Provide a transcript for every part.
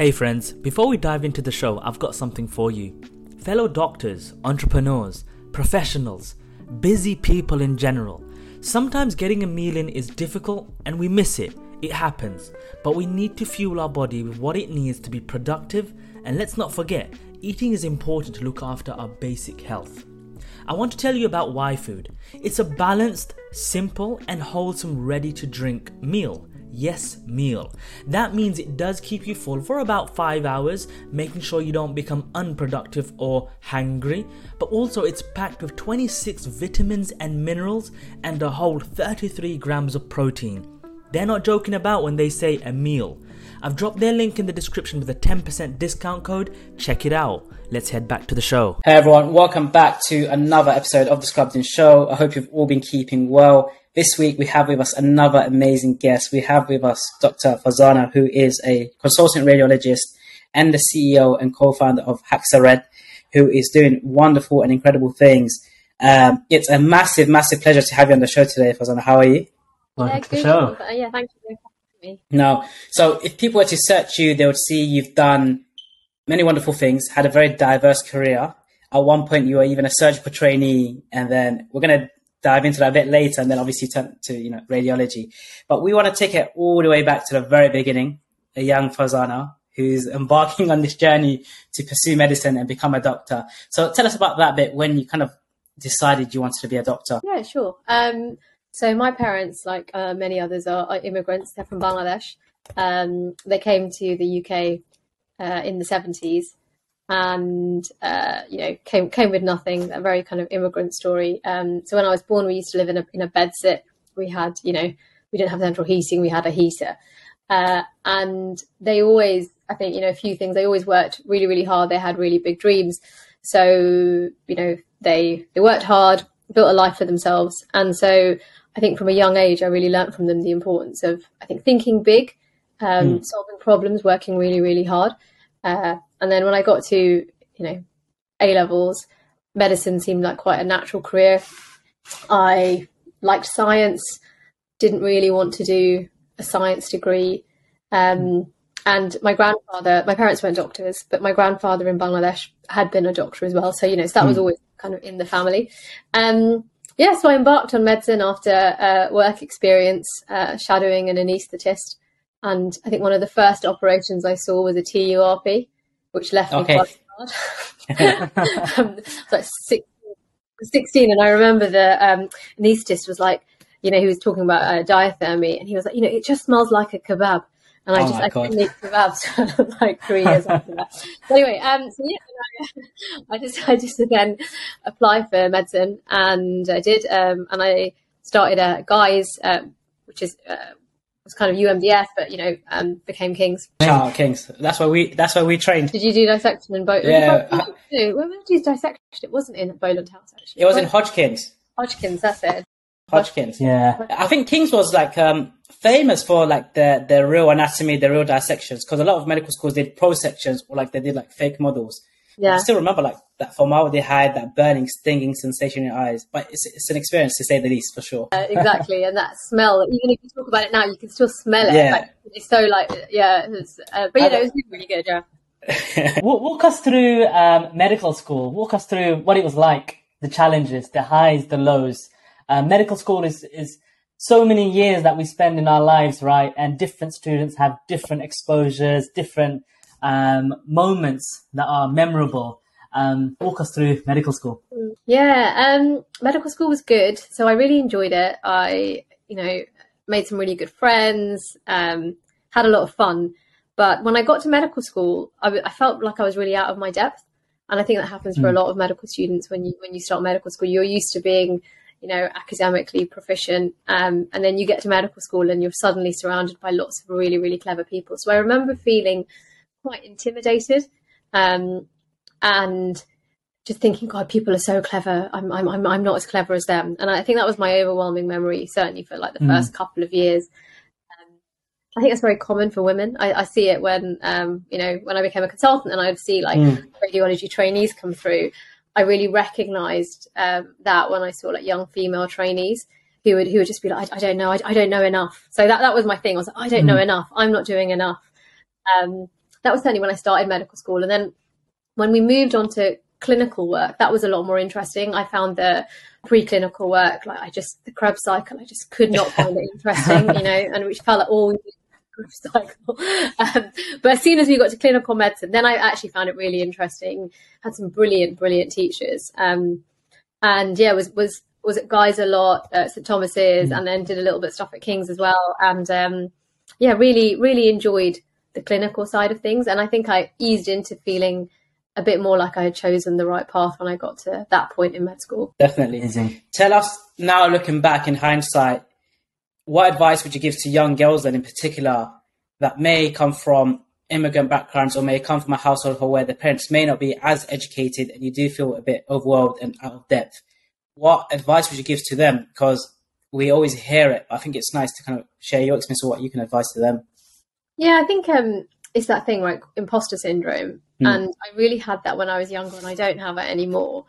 Hey friends, before we dive into the show, I've got something for you. Fellow doctors, entrepreneurs, professionals, busy people in general, sometimes getting a meal in is difficult and we miss it. It happens. But we need to fuel our body with what it needs to be productive, and let's not forget, eating is important to look after our basic health. I want to tell you about Y Food. It's a balanced, simple, and wholesome ready to drink meal. Yes, meal. That means it does keep you full for about 5 hours, making sure you don't become unproductive or hangry. But also, it's packed with 26 vitamins and minerals and a whole 33 grams of protein. They're not joking about when they say a meal. I've dropped their link in the description with a 10% discount code. Check it out. Let's head back to the show. Hey everyone, welcome back to another episode of the Scrubbed Show. I hope you've all been keeping well. This week we have with us another amazing guest. We have with us Dr. Farzana, who is a consultant radiologist and the CEO and co-founder of Haxa who is doing wonderful and incredible things. Um, it's a massive, massive pleasure to have you on the show today, Farzana. How are you? Welcome yeah, to the show. Yeah, thank you me. No. So if people were to search you, they would see you've done many wonderful things, had a very diverse career. At one point, you were even a surgical trainee, and then we're going to dive into that a bit later, and then obviously turn to you know radiology. But we want to take it all the way back to the very beginning. A young Farzana who's embarking on this journey to pursue medicine and become a doctor. So tell us about that bit when you kind of decided you wanted to be a doctor. Yeah, sure. Um, so my parents, like uh, many others, are, are, immigrants. They're from Bangladesh. Um, they came to the UK uh, in the seventies, and uh, you know came came with nothing. A very kind of immigrant story. Um, so when I was born, we used to live in a in a bed sit. We had you know we didn't have central heating. We had a heater, uh, and they always I think you know a few things. They always worked really really hard. They had really big dreams. So you know they they worked hard, built a life for themselves, and so I think from a young age, I really learned from them the importance of, I think, thinking big, um, mm. solving problems, working really, really hard. Uh, and then when I got to, you know, A levels, medicine seemed like quite a natural career. I liked science, didn't really want to do a science degree. Um, and my grandfather, my parents weren't doctors, but my grandfather in Bangladesh had been a doctor as well. So, you know, so that mm. was hmm. always kind of in the family. Um, yeah, so I embarked on medicine after uh, work experience, uh, shadowing an anaesthetist. And I think one of the first operations I saw was a TURP, which left okay. me quite hard. um, like 16, 16, and I remember the um, anaesthetist was like, you know, he was talking about uh, diathermy, and he was like, you know, it just smells like a kebab. And I oh just I couldn't eat kebabs for like three years after that. So anyway, um, so yeah, I, I just I just again apply for medicine, and I did, um, and I started at Guy's, um, which is uh, was kind of UMDS, but you know, um, became Kings. Oh, Kings. That's why we. That's why we trained. Did you do dissection in both? Yeah. Where did you do dissection? It wasn't in Bowland House actually. It was in Hodgkins. Hodgkins. That's it. Hodgkins. Yeah. I think Kings was like um, famous for like the the real anatomy, the real dissections, because a lot of medical schools did pro sections or like they did like fake models. Yeah. I still remember like that formaldehyde, that burning, stinging sensation in your eyes. But it's, it's an experience to say the least, for sure. Uh, exactly, and that smell. Even if you talk about it now, you can still smell it. Yeah. Like, it's so like yeah. Uh, but you know, it was really good. Yeah. walk us through um, medical school. Walk us through what it was like, the challenges, the highs, the lows. Uh, medical school is is so many years that we spend in our lives, right? And different students have different exposures, different um, moments that are memorable. Um, walk us through medical school. Yeah, um, medical school was good. So I really enjoyed it. I, you know, made some really good friends, um, had a lot of fun. But when I got to medical school, I, I, felt like I was really out of my depth. And I think that happens for mm. a lot of medical students when you when you start medical school. You're used to being you know, academically proficient. Um, and then you get to medical school and you're suddenly surrounded by lots of really, really clever people. So I remember feeling quite intimidated um, and just thinking, God, people are so clever. I'm, I'm, I'm, I'm not as clever as them. And I think that was my overwhelming memory, certainly for like the mm. first couple of years. Um, I think it's very common for women. I, I see it when, um, you know, when I became a consultant and I'd see like mm. radiology trainees come through I really recognised um, that when I saw like young female trainees who would who would just be like, I, I don't know, I, I, don't know enough. So that that was my thing. I was like, I don't mm. know enough. I'm not doing enough. Um, that was certainly when I started medical school. And then when we moved on to clinical work, that was a lot more interesting. I found the preclinical work, like I just, the Krebs cycle, I just could not find it interesting, you know, and which felt like all Krebs cycle. Um, but as soon as we got to clinical medicine, then I actually found it really interesting. Had some brilliant, brilliant teachers. Um, and yeah, was, was, was at Guy's a lot, at St Thomas's, mm. and then did a little bit of stuff at King's as well. And um, yeah, really, really enjoyed the clinical side of things. And I think I eased into feeling a bit more like I had chosen the right path when I got to that point in med school. Definitely. Amazing. Tell us now, looking back in hindsight, what advice would you give to young girls then in particular that may come from immigrant backgrounds or may come from a household where the parents may not be as educated and you do feel a bit overwhelmed and out of depth? What advice would you give to them? Because we always hear it. I think it's nice to kind of share your experience or what you can advise to them. Yeah, I think um, it's that thing like imposter syndrome. Mm. And I really had that when I was younger and I don't have it anymore.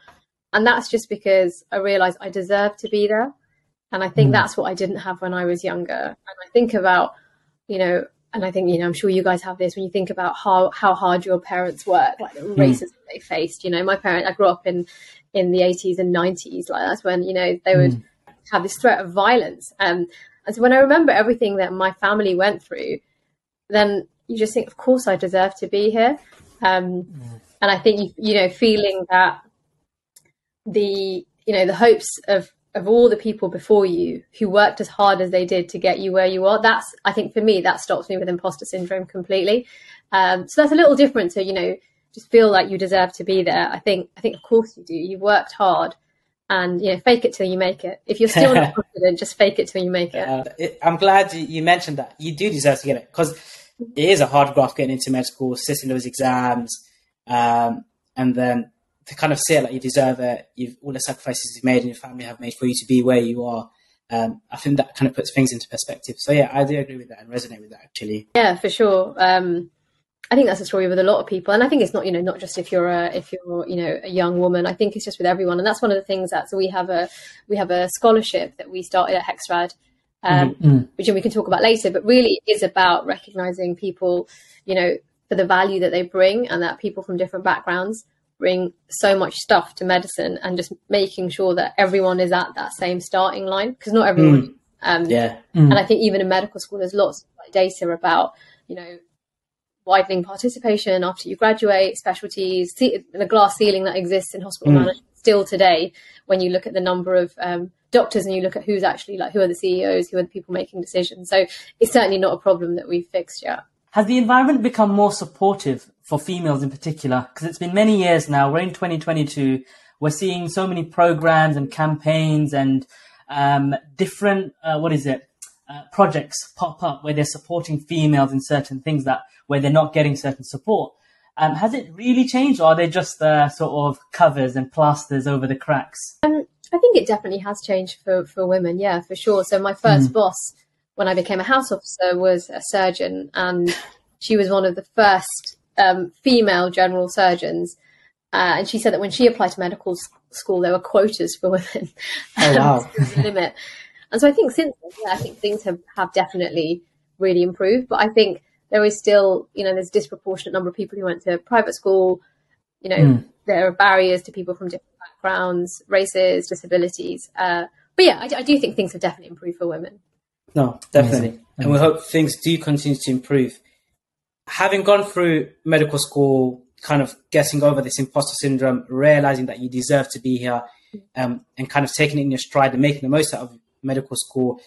And that's just because I realized I deserve to be there. And I think mm. that's what I didn't have when I was younger. And I think about, you know, and I think, you know, I'm sure you guys have this when you think about how, how hard your parents work, like the hmm. racism mm. they faced. You know, my parents, I grew up in, in the 80s and 90s. Like that's when, you know, they would mm. have this threat of violence. Um, and so when I remember everything that my family went through, then you just think, of course, I deserve to be here. Um, And I think you, you know, feeling that the you know the hopes of of all the people before you who worked as hard as they did to get you where you are. That's I think for me that stops me with imposter syndrome completely. Um, so that's a little different to you know just feel like you deserve to be there. I think I think of course you do. You've worked hard and you know fake it till you make it if you're still not confident just fake it till you make it, uh, it i'm glad you mentioned that you do deserve to get it because it is a hard graft getting into med school, sitting those exams, um, and then to kind of say it like you deserve it. You've all the sacrifices you've made and your family have made for you to be where you are. Um, I think that kind of puts things into perspective. So yeah, I do agree with that and resonate with that actually. Yeah, for sure. Um, I think that's a story with a lot of people, and I think it's not you know not just if you're a if you're you know a young woman. I think it's just with everyone, and that's one of the things that so we have a we have a scholarship that we started at Hexarad um, mm-hmm. which we can talk about later. But really, it is about recognizing people, you know, for the value that they bring, and that people from different backgrounds bring so much stuff to medicine, and just making sure that everyone is at that same starting line because not everyone. Mm. Um, yeah, mm. and I think even in medical school, there's lots of data about you know widening participation after you graduate, specialties, the glass ceiling that exists in hospital mm. management still today. When you look at the number of um, doctors and you look at who's actually like who are the CEOs, who are the people making decisions. So it's certainly not a problem that we've fixed yet. Has the environment become more supportive for females in particular? Because it's been many years now. We're in 2022. We're seeing so many programs and campaigns and um, different, uh, what is it, uh, projects pop up where they're supporting females in certain things that where they're not getting certain support. Um, has it really changed, or are they just uh, sort of covers and plasters over the cracks? Um, I think it definitely has changed for, for women, yeah, for sure. So my first mm. boss when I became a house officer was a surgeon, and she was one of the first um, female general surgeons. Uh, and she said that when she applied to medical school, there were quotas for women. Oh wow! limit. And so I think since then, yeah, I think things have, have definitely really improved. But I think there is still, you know, there's a disproportionate number of people who went to private school. You know, mm. there are barriers to people from different backgrounds, races, disabilities. Uh, but yeah, I, I, do think things have definitely improved for women. No, definitely. Amazing. And we hope things do continue to improve. Having gone through medical school, kind of getting over this imposter syndrome, realizing that you deserve to be here, um, and kind of taking it in your stride and making the most out of medical school.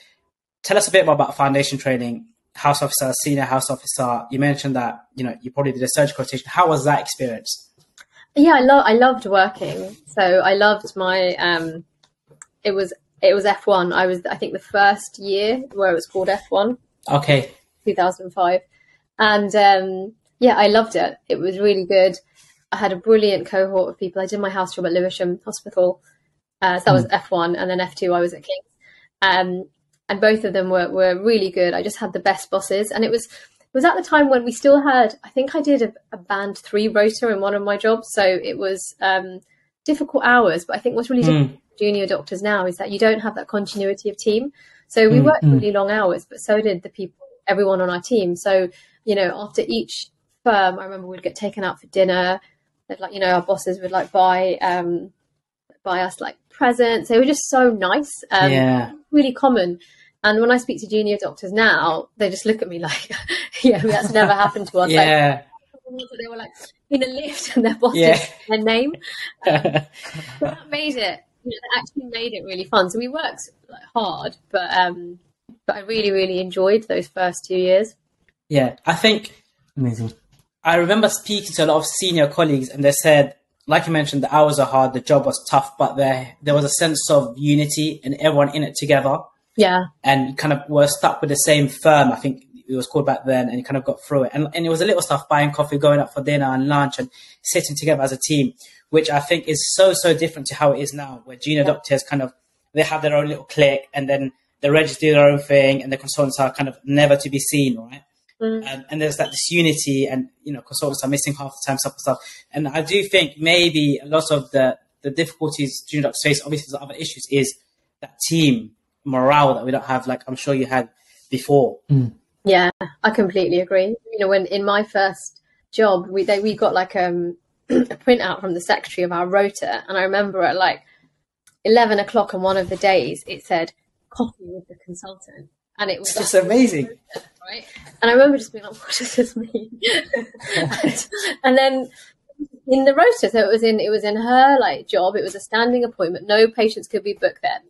Tell us a bit more about foundation training, house officer, senior house officer. You mentioned that, you know, you probably did a surgical rotation. How was that experience? yeah, I love I loved working. So I loved my um it was it was F1. I was I think the first year where it was called F1. Okay. 2005. And um yeah, I loved it. It was really good. I had a brilliant cohort of people. I did my house job at Lewisham Hospital. Uh, so that was hmm. F1 and then F2 I was at King's. Um and both of them were, were really good. I just had the best bosses and it was it was at the time when we still had, I think I did a, a band three rota in one of my jobs. So it was um, difficult hours. But I think what's really mm. junior doctors now is that you don't have that continuity of team. So we mm, worked mm. really long hours, but so did the people, everyone on our team. So, you know, after each firm, I remember we'd get taken out for dinner. They'd like, you know, our bosses would like buy um, buy us like presents. They were just so nice. Um, yeah. Really common. And when I speak to junior doctors now, they just look at me like, yeah, that's never happened to us. Yeah. Like, they were like in a lift and their boss Yeah. their name. But that made it, that actually made it really fun. So we worked like, hard, but um, but I really, really enjoyed those first two years. yeah. I think Amazing. I remember speaking to a lot of senior colleagues, and they said, like you mentioned, the hours are hard, the job was tough, but there there was a sense of unity and everyone in it together, Yeah, and kind of were stuck with the same firm. I think it was called back then, and you kind of got through it. And and it was a little stuff, buying coffee, going out for dinner and lunch, and sitting together as a team, which I think is so so different to how it is now, where junior doctors kind of they have their own little clique, and then the regs do their own thing, and the consultants are kind of never to be seen, right? Mm. Um, and there's that disunity, and you know, consultants are missing half the time, stuff and stuff. And I do think maybe a lot of the the difficulties junior doctors face, obviously, there's other issues, is that team morale that we don't have, like I'm sure you had before. yeah, I completely agree. You know, when in my first job, we they, we got like um, a printout from the secretary of our rota, and I remember at like eleven o'clock on one of the days, it said coffee with the consultant, and it was It's just amazing. Right? And I remember just being like, "What does this mean?" and, and then in the roster, so it was in it was in her like job. It was a standing appointment. No patients could be booked then.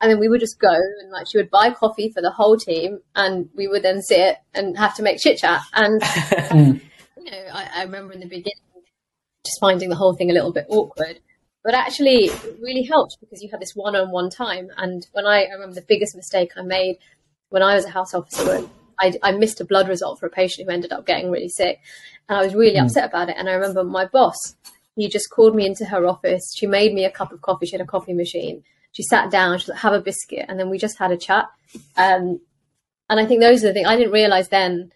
And then we would just go and like she would buy coffee for the whole team, and we would then sit and have to make chit chat. And you know, I, I remember in the beginning just finding the whole thing a little bit awkward. But actually, it really helped because you had this one-on-one time. And when I, I remember the biggest mistake I made when I was a house officer, I, I missed a blood result for a patient who ended up getting really sick, and I was really upset about it. And I remember my boss, he just called me into her office. She made me a cup of coffee. She had a coffee machine. She sat down. She was like, "Have a biscuit," and then we just had a chat. Um, and I think those are the things I didn't realize then,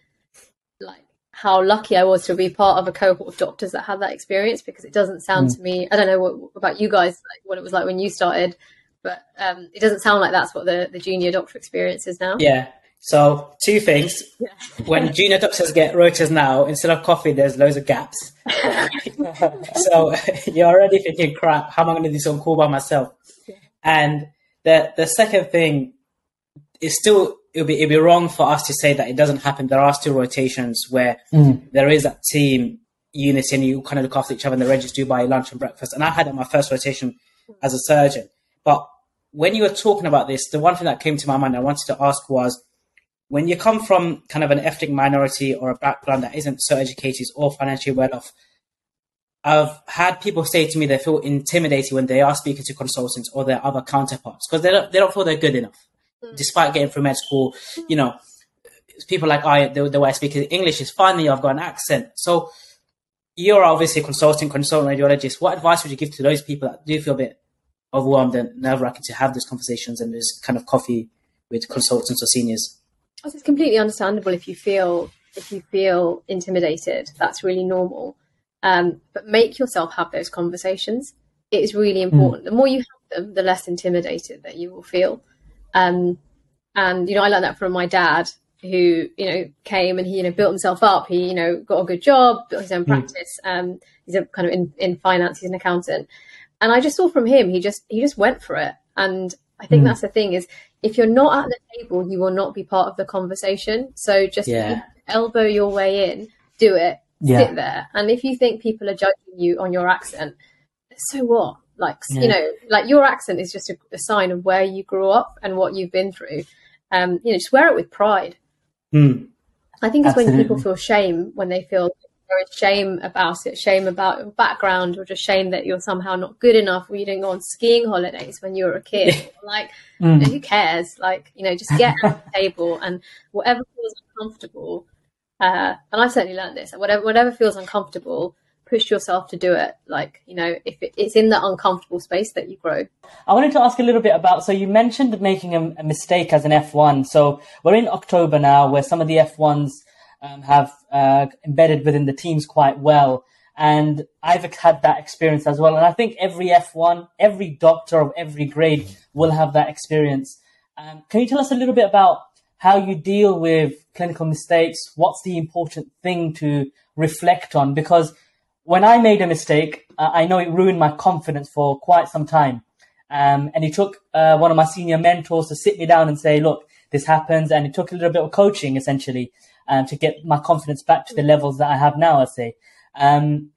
like how lucky I was to be part of a cohort of doctors that had that experience because it doesn't sound to me. I don't know what, about you guys, like what it was like when you started, but um, it doesn't sound like that's what the, the junior doctor experience is now. Yeah. So two things. When junior doctors get rotas now, instead of coffee, there's loads of gaps. so you're already thinking, crap, how am I going to do something cool by myself? And the the second thing is still it'll be it'll be wrong for us to say that it doesn't happen. There are still rotations where mm. there is that team unity and you kind of look after each other and the regis do buy lunch and breakfast. And I had it my first rotation as a surgeon. But when you were talking about this, the one thing that came to my mind I wanted to ask was when you come from kind of an ethnic minority or a background that isn't so educated or financially well off, I've had people say to me they feel intimidated when they are speaking to consultants or their other counterparts because they don't they don't feel they're good enough, mm. despite getting through med school. Mm. You know, people like I the, the way I speak English is funny. I've got an accent, so you're obviously a consultant, consultant radiologist. What advice would you give to those people that do feel a bit overwhelmed and nerve wracking to have those conversations and this kind of coffee with consultants or seniors? It's completely understandable if you feel if you feel intimidated. That's really normal. Um, but make yourself have those conversations. It is really important. The more you have them, the less intimidated that you will feel. Um, and you know, I learned that from my dad, who you know came and he you know built himself up. He you know got a good job, built his own practice. Um, he's a kind of in, in finance. He's an accountant, and I just saw from him he just he just went for it. And I think that's the thing is if you're not at the table, you will not be part of the conversation. So just Yeah. elbow your way in, do it, Yeah. sit there. And if you think people are judging you on your accent, so what? Like, Yeah. you know, like your accent is just a, a sign of where you grew up and what you've been through. Um, you know, just wear it with pride. Hmm. I think it's when people feel shame when they feel there is shame about it, shame about your background, or just shame that you're somehow not good enough, or you didn't go on skiing holidays when you were a kid. like, Mm. who cares? Like, you know, just get at the table and whatever feels uncomfortable. Uh, and I've certainly learned this. Whatever, whatever feels uncomfortable, push yourself to do it. Like, you know, if it, it's in that uncomfortable space that you grow. I wanted to ask a little bit about. So you mentioned making a, a mistake as an F1. So we're in October now, where some of the F1s um, have uh, embedded within the teams quite well, and I've had that experience as well. And I think every F1, every doctor of every grade will have that experience. Um, can you tell us a little bit about how you deal with clinical mistakes. What's the important thing to reflect on? Because when I made a mistake, uh, I know it ruined my confidence for quite some time. Um, and it took uh, one of my senior mentors to sit me down and say, look, this happens. And it took a little bit of coaching essentially to get my confidence back to the levels that I have now, I'd say. Um,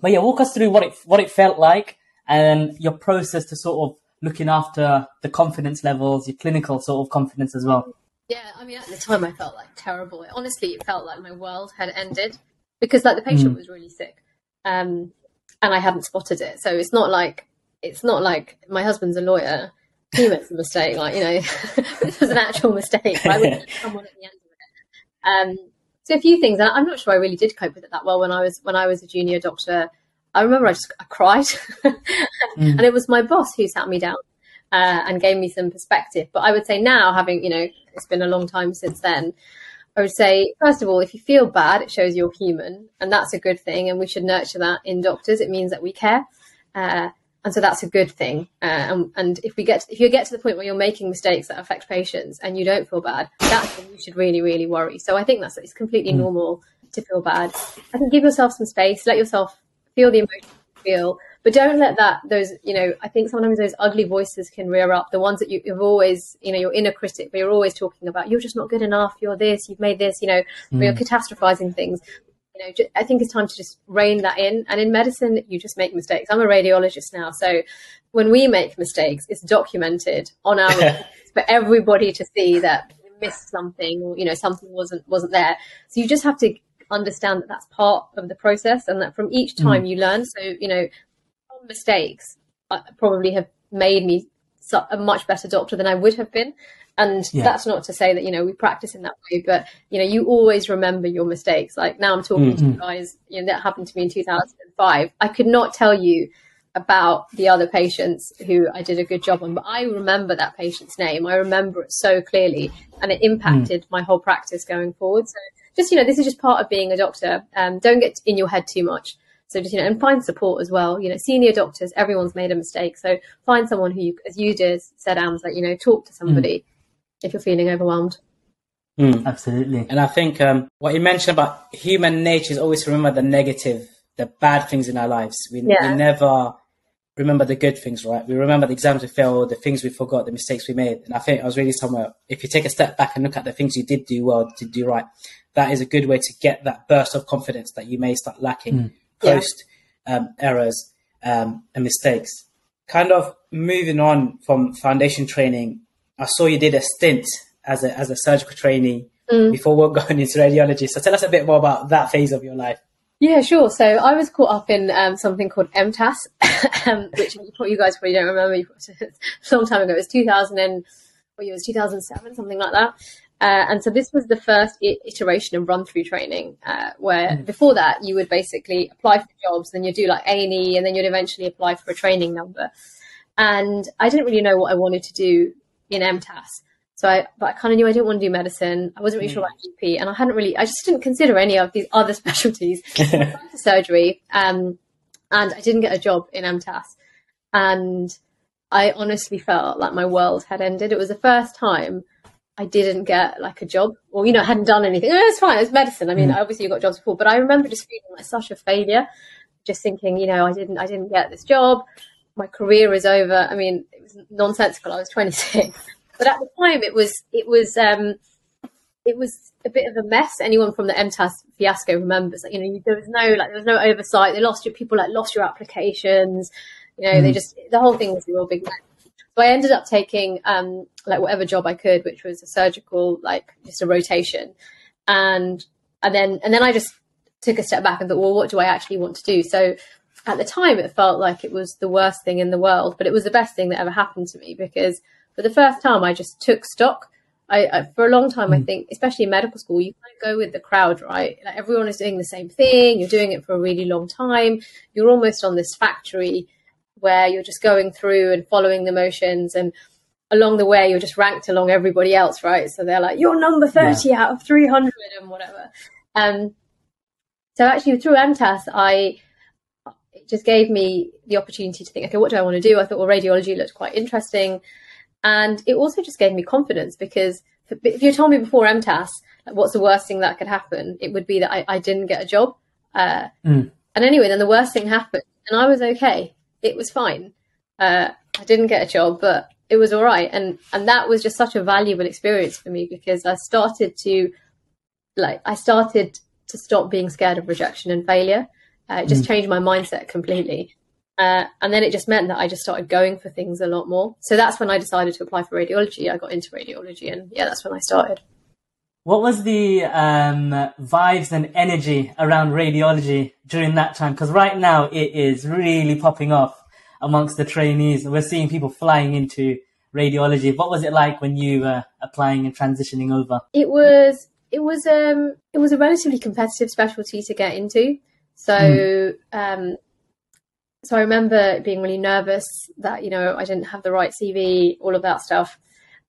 but yeah, walk us through what it, what it felt like and your process to sort of looking after the confidence levels, your clinical sort of confidence as well. Yeah, I mean, at the time I felt like terrible. Honestly, it felt like my world had ended because like the patient mm. was really sick, um, and I hadn't spotted it. So it's not like it's not like my husband's a lawyer. He makes a mistake, like you know, this was an actual mistake. I would someone at the end. Um, so a few things, and I'm not sure I really did cope with it that well when I was when I was a junior doctor. I remember I just I cried, mm. and it was my boss who sat me down uh, and gave me some perspective. But I would say now, having you know, it's been a long time since then. I would say, first of all, if you feel bad, it shows you're human, and that's a good thing, and we should nurture that in doctors. It means that we care. Uh, and so that's a good thing. Uh, and, and, if we get to, if you get to the point where you're making mistakes that affect patients and you don't feel bad, that's when you should really really worry. So I think that's it's completely mm. normal to feel bad. I think give yourself some space, let yourself feel the emotions feel, but don't let that those you know. I think sometimes those ugly voices can rear up. The ones that you, have always you know your inner critic, but you're always talking about you're just not good enough. You're this. You've made this. You know, mm. you're catastrophizing things you know, I think it's time to just rein that in. And in medicine, you just make mistakes. I'm a radiologist now, so when we make mistakes, it's documented on our for everybody to see that we missed something or you know something wasn't wasn't there. So you just have to understand that that's part of the process, and that from each time mm. you learn. So you know, mistakes uh, probably have made me a much better doctor than I would have been. And yeah. that's not to say that, you know, we practice in that way, but, you know, you always remember your mistakes. Like now I'm talking mm-hmm. to you guys, you know, that happened to me in 2005. I could not tell you about the other patients who I did a good job on, but I remember that patient's name. I remember it so clearly and it impacted mm. my whole practice going forward. So just, you know, this is just part of being a doctor. Um, don't get in your head too much. So just, you know, and find support as well. You know, senior doctors, everyone's made a mistake. So find someone who you, as you did, said, Ams, like, you know, talk to somebody. Mm if you're feeling overwhelmed. Mm, absolutely. And I think um, what you mentioned about human nature is always remember the negative, the bad things in our lives. We, yeah. we never remember the good things, right? We remember the exams we failed, the things we forgot, the mistakes we made. And I think I was really somewhere, if you take a step back and look at the things you did do well, did do right, that is a good way to get that burst of confidence that you may start lacking mm. post yeah. um, errors um, and mistakes. Kind of moving on from foundation training I saw you did a stint as a as a surgical trainee mm. before going into radiology. So tell us a bit more about that phase of your life. Yeah, sure. So I was caught up in um, something called MTAS, um, which you guys probably don't remember. a long time ago. It was 2000 and well, it was 2007, something like that. Uh, and so this was the first iteration of run through training, uh, where mm. before that you would basically apply for jobs, then you do like A and E, and then you'd eventually apply for a training number. And I didn't really know what I wanted to do in MTAS. So I, but I kind of knew I didn't want to do medicine. I wasn't really sure about GP, and I hadn't really, I just didn't consider any of these other specialties. surgery, um, and I didn't get a job in MTAS, and I honestly felt like my world had ended. It was the first time I didn't get like a job, or you know, hadn't done anything. Oh, it's fine. It's medicine. I mean, mm. obviously you got jobs before, but I remember just feeling like such a failure, just thinking, you know, I didn't, I didn't get this job. My career is over. I mean, it was nonsensical. I was 26, but at the time it was it was um, it was a bit of a mess. Anyone from the MTAS fiasco remembers that you know there was no like there was no oversight. They lost your people like lost your applications. You know, mm. they just the whole thing was a real big mess. So I ended up taking um, like whatever job I could, which was a surgical like just a rotation, and and then and then I just took a step back and thought, well, what do I actually want to do? So at the time it felt like it was the worst thing in the world, but it was the best thing that ever happened to me because for the first time I just took stock. I, I for a long time, mm. I hmm. think, especially in medical school, you kind of go with the crowd, right? Like everyone is doing the same thing. You're doing it for a really long time. You're almost on this factory where you're just going through and following the motions and along the way you're just ranked along everybody else right so they're like you're number 30 yeah. out of 300 and whatever um so actually through mtas i just gave me the opportunity to think, okay, what do I want to do? I thought, well, radiology looked quite interesting. And it also just gave me confidence because if you told me before MTAS, like, what's the worst thing that could happen, it would be that I, I didn't get a job. Uh, Mm. And anyway, then the worst thing happened, and I was okay. It was fine. Uh, I didn't get a job, but it was all right. And and that was just such a valuable experience for me because I started to like I started to stop being scared of rejection and failure. Uh, it just changed my mindset completely. Uh, and then it just meant that I just started going for things a lot more. So that's when I decided to apply for radiology. I got into radiology, and yeah, that's when I started. What was the um, vibes and energy around radiology during that time? Because right now it is really popping off amongst the trainees. We're seeing people flying into radiology. What was it like when you were applying and transitioning over? It was it was um it was a relatively competitive specialty to get into. So um so I remember being really nervous that you know I didn't have the right CV, all of that stuff.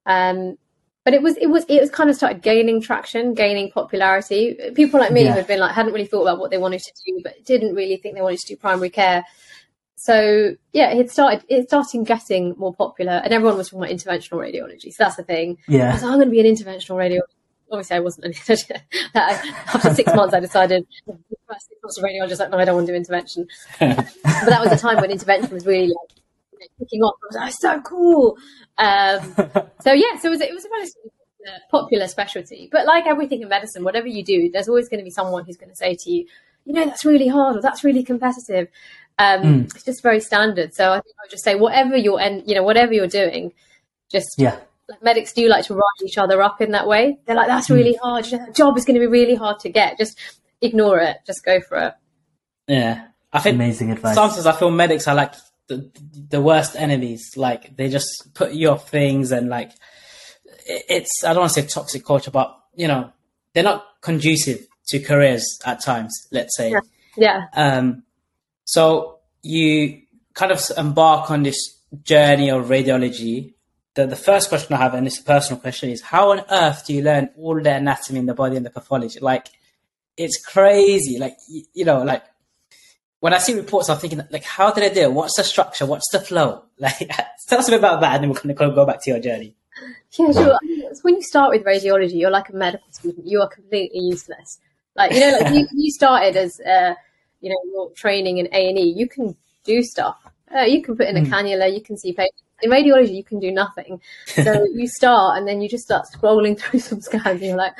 Um, but it was it was it was kind of started gaining traction, gaining popularity. People like me Yeah. who had been like hadn't really thought about what they wanted to do, but didn't really think they wanted to do primary care. So yeah, it started it started getting more popular, and everyone was talking about interventional radiology. So that's the thing. I Yeah. was like, I'm going to be an interventional radiologist. Obviously, I wasn't. An intervention. After six months, I decided six months of radiologist, like, no, I don't want to do intervention. but that was a time when intervention was really like you know, kicking off. I was like, oh, so cool. Um, so yeah, so it was, it was a relatively popular, popular specialty. But like everything in medicine, whatever you do, there's always going to be someone who's going to say to you, you know, that's really hard or that's really competitive. Um, It's just very standard. So I think I would just say, whatever you're, and you know, whatever you're doing, just Yeah. Like medics do like to rile each other up in that way. They're like, that's really hard. You that job is going to be really hard to get. Just ignore it. Just go for it. Yeah, I think Amazing advice. sometimes I feel medics are like the, the worst enemies. Like they just put you off things, and like it's I don't want to say toxic culture, but you know they're not conducive to careers at times. Let's say. Yeah. Yeah. Um, so you kind of embark on this journey of radiology. The, the first question I have, and it's a personal question, is how on earth do you learn all the anatomy in the body and the pathology? Like, it's crazy. Like, you, you know, like when I see reports, I'm thinking, like, how did I do it? What's the structure? What's the flow? Like, tell us a bit about that, and then we're going to go back to your journey. Yeah, sure. When you start with radiology, you're like a medical student. You are completely useless. Like you know, like you, you started as uh, you know your training in A and E. You can do stuff. Uh, you can put in a cannula. You can see patients. In radiology, you can do nothing. So you start, and then you just start scrolling through some scans, and you're like,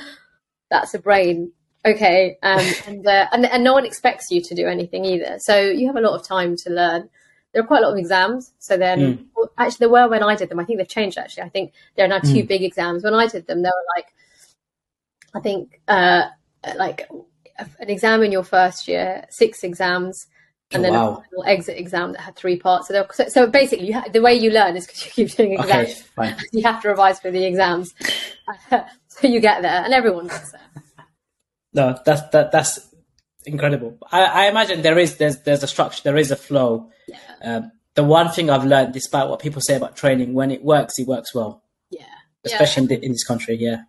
"That's a brain." Okay, um, and, uh, and and no one expects you to do anything either. So you have a lot of time to learn. There are quite a lot of exams. So then, well, actually, there were when I did them. I think they've changed. Actually, I think there are now two big exams. When I did them, there were like, I think, uh, like an exam in your first year, six exams, and Oh, then wow. a final exit exam that had three parts. So, so, so basically, you ha- the way you learn is because you keep doing exams. Okay. You have to revise for the exams, so you get there, and everyone gets there. No, that's that that's incredible. I, I imagine there is there's there's a structure, there is a flow. Um, the one thing I've learned, despite what people say about training, when it works, it works well, Yeah, especially in, the, in this country. Yeah,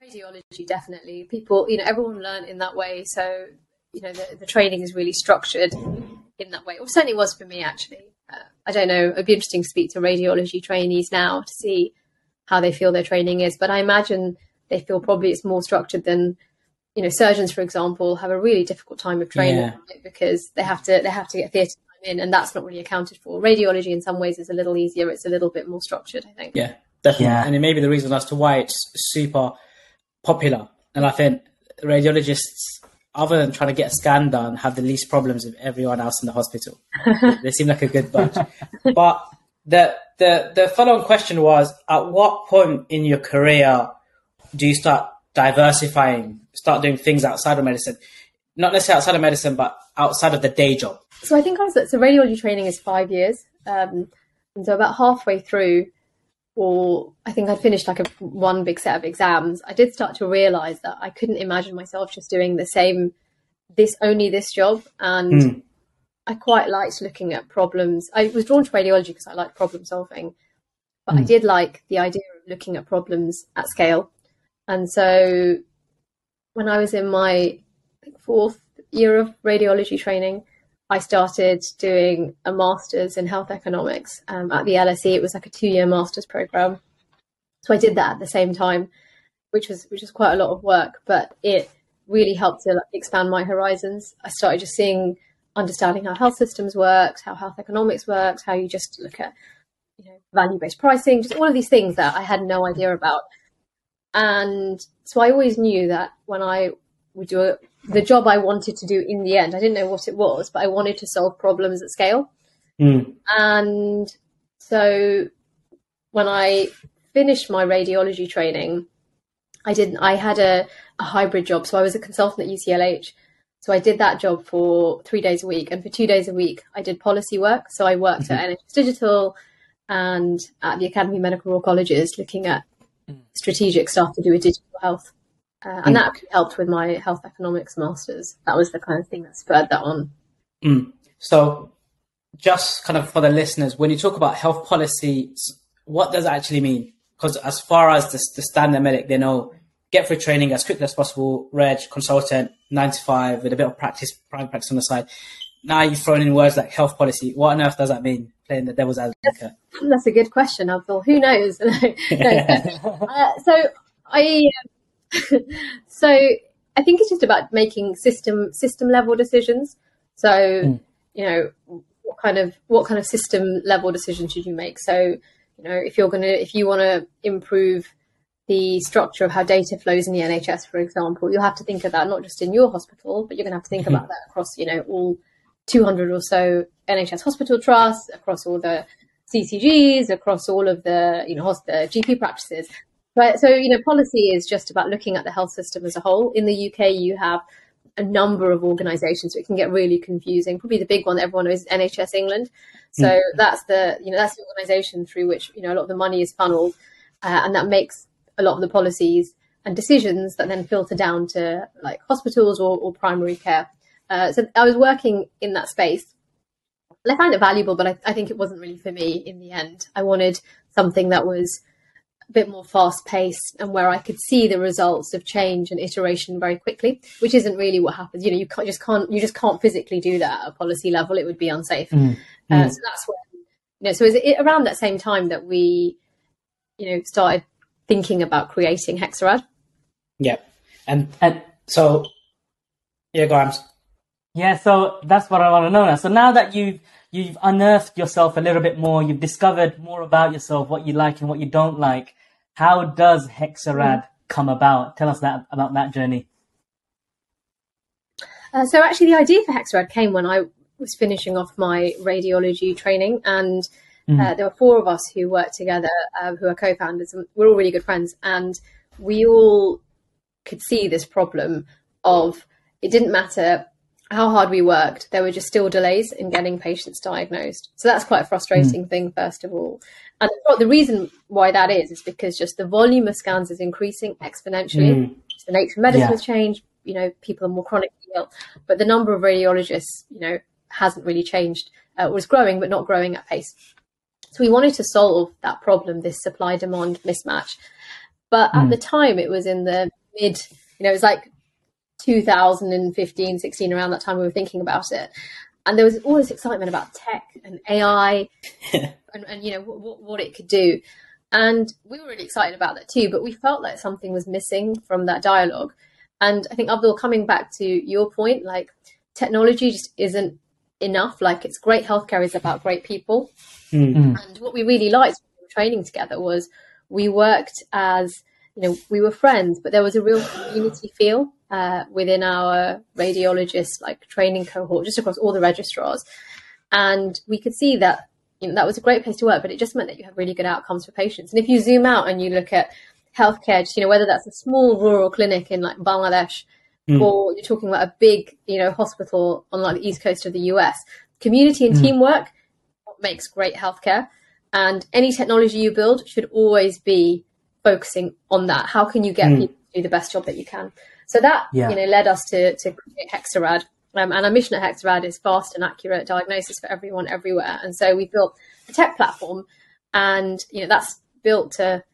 Exactly. Radiology, definitely. People, you know, everyone learned in that way. So, you know, the, the training is really structured in that way. Or certainly was for me, actually. Uh, I don't know. It'd be interesting to speak to radiology trainees now to see how they feel their training is. But I imagine they feel probably it's more structured than, you know, surgeons, for example, have a really difficult time of training Yeah. right? because they have to they have to get theatre time in, and that's not really accounted for. Radiology, in some ways, is a little easier. It's a little bit more structured, I think. yeah, definitely. Yeah. And it may be the reason as to why it's super popular. And I think radiologists, other than trying to get a scan done, have the least problems with everyone else in the hospital. they seem like a good bunch. But the the the follow-on question was: At what point in your career do you start diversifying, start doing things outside of medicine? Not necessarily outside of medicine, but outside of the day job. So I think I was so radiology training is five years, um, and so about halfway through, or I think I'd finished like a one big set of exams. I did start to realise that I couldn't imagine myself just doing the same, this only this job, and hmm. I quite liked looking at problems. I was drawn to radiology because I liked problem solving, but I hmm. did like the idea of looking at problems at scale, and so when I was in my fourth year of radiology training. I started doing a master's in health economics um, at the LSE. It was like a two year master's program. So I did that at the same time. which was which was quite a lot of work, but it really helped to expand my horizons. I started just seeing, understanding how health systems works, how health economics works, how you just look at you know value based pricing, just all of these things that I had no idea about. And so I always knew that when I would do a, the job I wanted to do in the end, I didn't know what it was, but I wanted to solve problems at scale. Mm. And so when I finished my radiology training, I didn't. I had a, a hybrid job, so I was a consultant at UCLH. So I did that job for three days a week, and for two days a week, I did policy work. So I worked mm-hmm. at NHS Digital and at the Academy of Medical Royal Colleges, looking at mm. strategic stuff to do with digital health, uh, and mm. that helped with my health economics masters. That was the kind of thing that spurred that on. Mm. So, just kind of for the listeners, when you talk about health policy, what does it actually mean? Because as far as the, the standard medic, they know get through training as quickly as possible, reg, consultant, 95 with a bit of practice, private practice on the side. Now you've thrown in words like health policy. What on earth does that mean? Playing the devil's advocate. That's a good question, Abdul. Who knows? no, uh, so I, so I think it's just about making system system level decisions. So mm. you know, what kind of what kind of system level decisions should you make? So you know, if you're going to, if you want to improve the structure of how data flows in the NHS, for example, you'll have to think of that not just in your hospital, but you're going to have to think mm-hmm. about that across, you know, all 200 or so NHS hospital trusts, across all the CCGs, across all of the, you know, the GP practices. But so, you know, policy is just about looking at the health system as a whole. In the UK, you have a number of organisations, so it can get really confusing. Probably the big one that everyone knows is NHS England. So mm. that's the you know that's the organisation through which you know a lot of the money is funneled, uh, and that makes a lot of the policies and decisions that then filter down to like hospitals or, or primary care. Uh, so I was working in that space. I found it valuable, but I, I think it wasn't really for me in the end. I wanted something that was a bit more fast paced and where I could see the results of change and iteration very quickly, which isn't really what happens. You know, you can't, just can't you just can't physically do that at a policy level. It would be unsafe. Mm. Uh, mm. so that's when you know. So is it was around that same time that we, you know, started thinking about creating Hexarad. Yeah, and and so yeah, go on. Yeah, so that's what I want to know now. So now that you've you've unearthed yourself a little bit more, you've discovered more about yourself, what you like and what you don't like. How does Hexarad mm. come about? Tell us that about that journey. Uh, so actually, the idea for Hexarad came when I was finishing off my radiology training, and mm. uh, there were four of us who worked together, uh, who are co-founders, and we're all really good friends, and we all could see this problem of it didn't matter how hard we worked, there were just still delays in getting patients diagnosed. So that's quite a frustrating mm. thing, first of all. And the reason why that is is because just the volume of scans is increasing exponentially. Mm. The nature of medicine yeah. has changed. You know, people are more chronically ill, but the number of radiologists, you know, hasn't really changed. Uh, was growing, but not growing at pace. So we wanted to solve that problem, this supply demand mismatch. But mm. at the time, it was in the mid, you know, it was like 2015, 16, around that time we were thinking about it. And there was all this excitement about tech and AI and, and, you know, what, what it could do. And we were really excited about that too, but we felt like something was missing from that dialogue. And I think, Abdul, coming back to your point, like technology just isn't enough. Like it's great healthcare is about great people. Mm-hmm. And what we really liked when we were training together was we worked as, you know, we were friends, but there was a real community feel uh, within our radiologist like training cohort, just across all the registrars. And we could see that, you know, that was a great place to work, but it just meant that you have really good outcomes for patients. And if you zoom out and you look at healthcare, just, you know, whether that's a small rural clinic in like Bangladesh mm. or you're talking about a big, you know, hospital on like the east coast of the US, community and mm. teamwork makes great healthcare. And any technology you build should always be focusing on that. How can you get mm. people to do the best job that you can? So that yeah. you know led us to to create Hexarad. Um, and our mission at Hexarad is fast and accurate diagnosis for everyone everywhere. And so we built a tech platform, and you know that's built to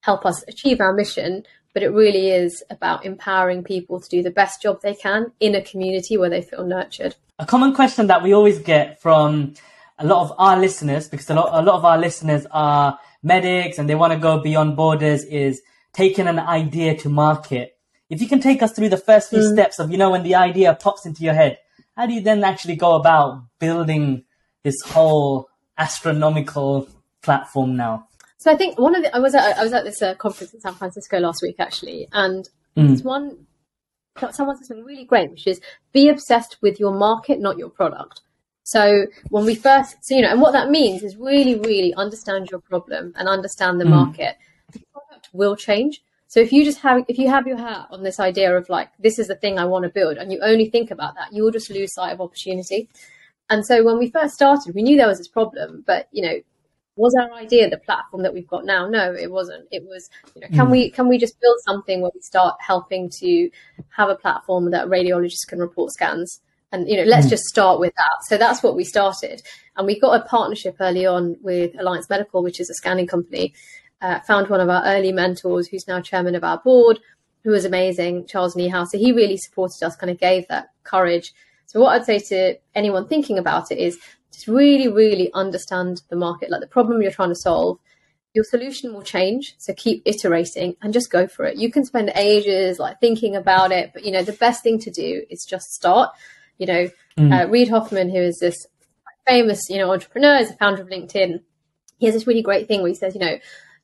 help us achieve our mission. But it really is about empowering people to do the best job they can in a community where they feel nurtured. A common question that we always get from a lot of our listeners, because a lot, a lot of our listeners are medics and they want to go beyond borders, is taking an idea to market. If you can take us through the first few Mm. steps of, you know, when the idea pops into your head, how do you then actually go about building this whole astronomical platform now? So I think one of the I was at I was at this uh, conference in San Francisco last week actually, and Mm. it's one someone said something really great, which is be obsessed with your market, not your product. So when we first, so you know, and what that means is really, really understand your problem and understand the Mm. market. The product will change. So if you just have, if you have your hat on this idea of like, this is the thing I want to build, and you only think about that, you will just lose sight of opportunity. And so when we first started, we knew there was this problem, but you know, was our idea the platform that we've got now? No, it wasn't. It was, you know, can we can we just build something where we start helping to have a platform that radiologists can report scans? And you know, let's just start with that. So that's what we started, and we got a partnership early on with Alliance Medical, which is a scanning company. Uh, found one of our early mentors, who's now chairman of our board, who was amazing, Charles Niehaus. So he really supported us, kind of gave that courage. So what I'd say to anyone thinking about it is just really, really understand the market, like the problem you're trying to solve. Your solution will change, so keep iterating and just go for it. You can spend ages like thinking about it, but you know the best thing to do is just start. You know, uh, Reid Hoffman, who is this famous, you know, entrepreneur, is the founder of LinkedIn. He has this really great thing where he says, you know,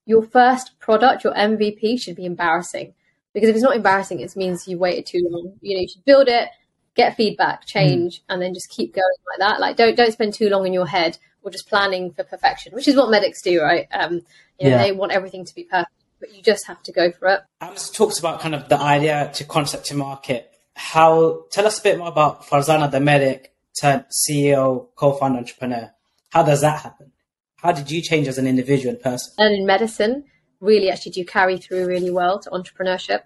your first product, your MVP, should be embarrassing because if it's not embarrassing, it means you waited too long. You know, you should build it, get feedback, change, and then just keep going like that. Like, don't don't spend too long in your head or just planning for perfection, which is what medics do, right? Um, you know, Yeah. they want everything to be perfect, but you just have to go for it. Amos talks about kind of the idea to concept to market. How tell us a bit more about Farzana the medic turned CEO, co-founder, entrepreneur. How does that happen? How did you change as an individual and person? and in medicine really actually do carry through really well to entrepreneurship.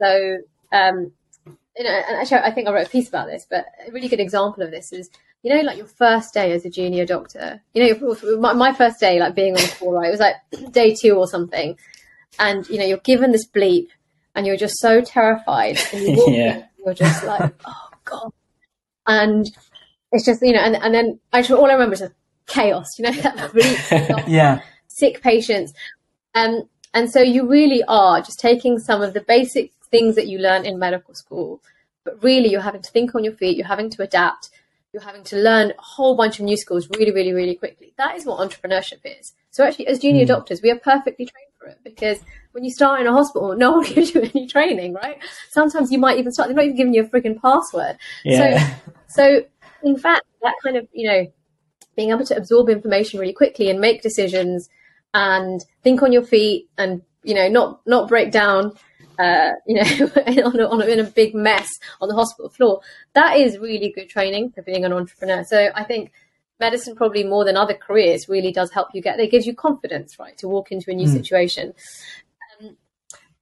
So, um, you know, and actually, I think I wrote a piece about this, but a really good example of this is, you know, like your first day as a junior doctor. You know, my, my first day, like being on the floor, right? It was like day two or something, and you know, you're given this bleep, and you're just so terrified, and you walk Yeah. Just like, oh god, and it's just you know, and and then actually, all I remember is just chaos. You know, that Yeah. sick patients. Um, and so you really are just taking some of the basic things that you learn in medical school, but really you're having to think on your feet, you're having to adapt, you're having to learn a whole bunch of new skills really, really, really quickly. That is what entrepreneurship is. So actually, as junior doctors, we are perfectly trained for it because when you start in a hospital, no one gives you any training, right? Sometimes you might even start, they're not even giving you a freaking password. Yeah. So, so in fact, that kind of, you know, being able to absorb information really quickly and make decisions and think on your feet and you know not not break down uh, you know on a, on a, in a big mess on the hospital floor that is really good training for being an entrepreneur so i think medicine probably more than other careers really does help you get there it gives you confidence right to walk into a new situation um,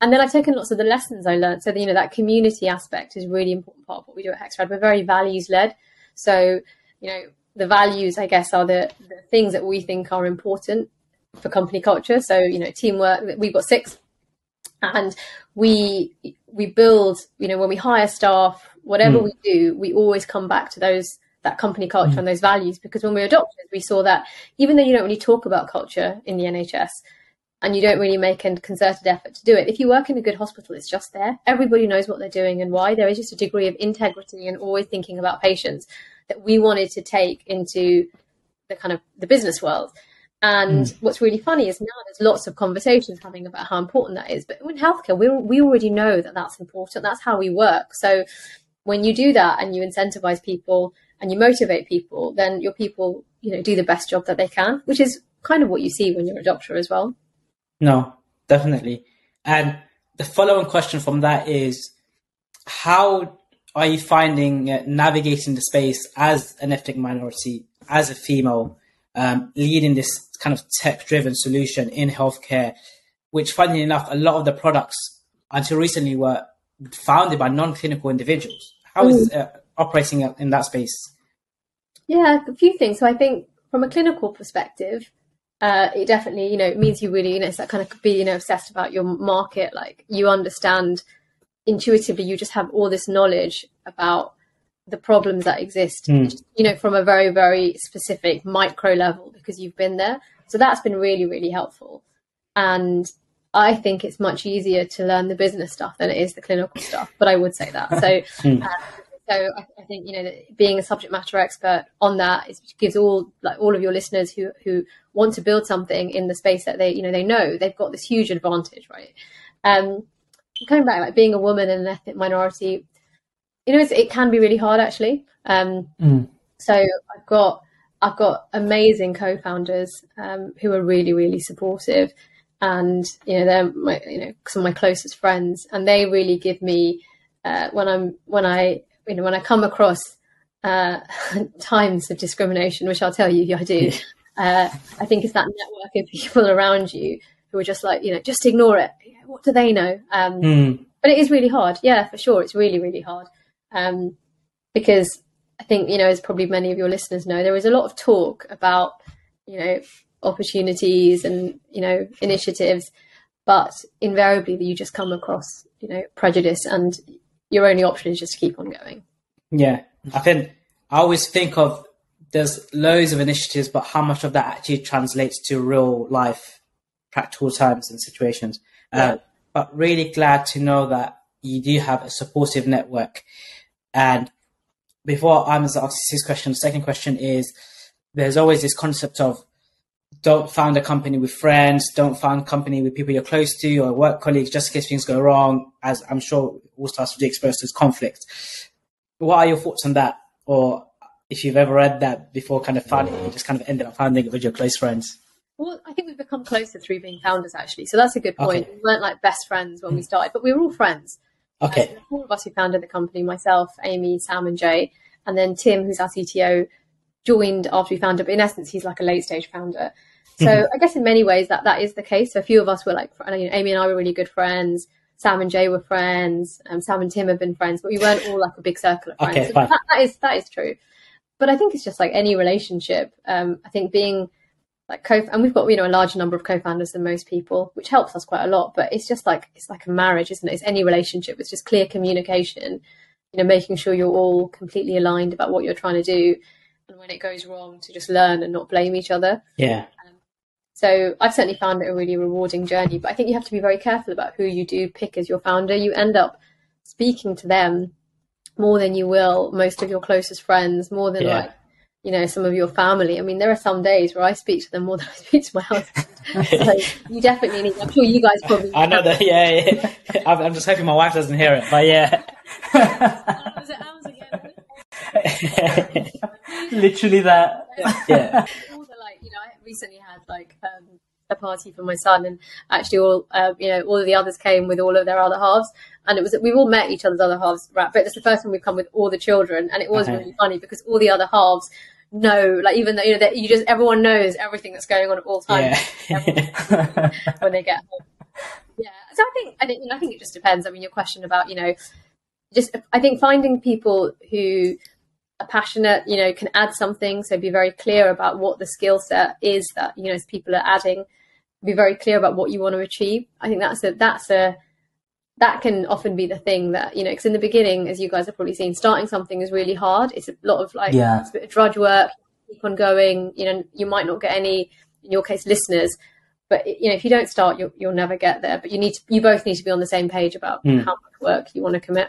and then I've taken lots of the lessons I learned. So, you know, that community aspect is really important part of what we do at Hexarad. We're very values led. So, you know, the values, I guess, are the, the things that we think are important for company culture. So, you know, teamwork, we've got six and we, we build, you know, when we hire staff, whatever we do, we always come back to those, that company culture mm. and those values because when we were doctors, we saw that even though you don't really talk about culture in the NHS, and you don't really make a concerted effort to do it. If you work in a good hospital, it's just there. Everybody knows what they're doing and why. There is just a degree of integrity and always thinking about patients that we wanted to take into the kind of the business world. And mm. what's really funny is now there's lots of conversations having about how important that is. But in healthcare, we we already know that that's important. That's how we work. So when you do that and you incentivize people and you motivate people, then your people, you know, do the best job that they can, which is kind of what you see when you're a doctor as well. No, definitely. And the following question from that is how are you finding uh, navigating the space as an ethnic minority, as a female, um, leading this kind of tech driven solution in healthcare, which, funnily enough, a lot of the products until recently were founded by non clinical individuals? How is uh, operating in that space? Yeah, a few things. So I think from a clinical perspective, uh, it definitely, you know, it means you really, you know, it's that kind of be, you know, obsessed about your market. Like you understand intuitively, you just have all this knowledge about the problems that exist, just, you know, from a very, very specific micro level because you've been there. So that's been really, really helpful. And I think it's much easier to learn the business stuff than it is the clinical stuff. But I would say that. So, Hmm. So I, I think you know that being a subject matter expert on that is, gives all like all of your listeners who who want to build something in the space that they you know they know they've got this huge advantage, right? Um, coming back, like being a woman and an ethnic minority, you know, it's, it can be really hard actually. Um, Mm. so I've got I've got amazing co-founders um, who are really really supportive, and you know they're my you know some of my closest friends, and they really give me uh, when I'm when I you know when I come across uh, times of discrimination, which I'll tell you I do. Uh, I think it's that network of people around you who are just like you know just ignore it. What do they know? Um, Mm. but it is really hard. Yeah, for sure, it's really really hard um, because I think you know, as probably many of your listeners know, there is a lot of talk about you know opportunities and you know initiatives, but invariably you just come across you know prejudice, and your only option is just to keep on going. Yeah, I think I always think of there's loads of initiatives, but how much of that actually translates to real life, practical times and situations. Uh, but really glad to know that you do have a supportive network. And before I'm asking this question, the second question is there's always this concept of don't found a company with friends, don't found company with people you're close to or work colleagues just in case things go wrong, as I'm sure all starts to be exposed to conflict. What are your thoughts on that? Or if you've ever read that before, kind of found it, you just kind of ended up finding it with your close friends. Well, I think we've become closer through being founders, actually. So that's a good point. Okay. We weren't like best friends when we mm. started, but we were all friends. Okay. Um, the four of us who founded the company, myself, Amy, Sam, and Jay, and then Tim, who's our CTO, joined after we founded. But in essence, he's like a late stage founder. So I guess in many ways that that is the case. So a few of us were like, you know, Amy and I were really good friends. Sam and Jay were friends. Um, Sam and Tim have been friends, but we weren't all like a big circle of friends. Okay, So that, that is that is true. But I think it's just like any relationship. Um, I think being like co and we've got you know a larger number of co-founders than most people which helps us quite a lot but it's just like it's like a marriage isn't it it's any relationship it's just clear communication you know making sure you're all completely aligned about what you're trying to do and when it goes wrong to just learn and not blame each other Yeah. so I've certainly found it a really rewarding journey, but I think you have to be very careful about who you do pick as your founder. You end up speaking to them more than you will most of your closest friends, more than Yeah. like, you know, some of your family. I mean, there are some days where I speak to them more than I speak to my husband. so you definitely need, I'm sure you guys probably. I know that. Yeah, yeah. I'm just hoping my wife doesn't hear it, but yeah. Literally that. yeah. all the like you know I recently had like um, a party for my son and actually all uh, you know all of the others came with all of their other halves and it was we've all met each other's other halves right but it's the first time we've come with all the children and it was Okay. really funny because all the other halves know like even though you know that you just everyone knows everything that's going on at all times Yeah. when they get home yeah so I think I think I think it just depends I mean your question about you know just I think finding people who are passionate, you know, can add something. So be very clear about what the skill set is that you know as people are adding. Be very clear about what you want to achieve. I think that's a that's a that can often be the thing that you know because in the beginning, as you guys have probably seen, starting something is really hard. It's a lot of like Yeah. it's a bit of drudge work. Keep on going. You know, you might not get any in your case listeners, but you know if you don't start, you'll you'll never get there. But you need to you both need to be on the same page about Mm. how much work you want to commit.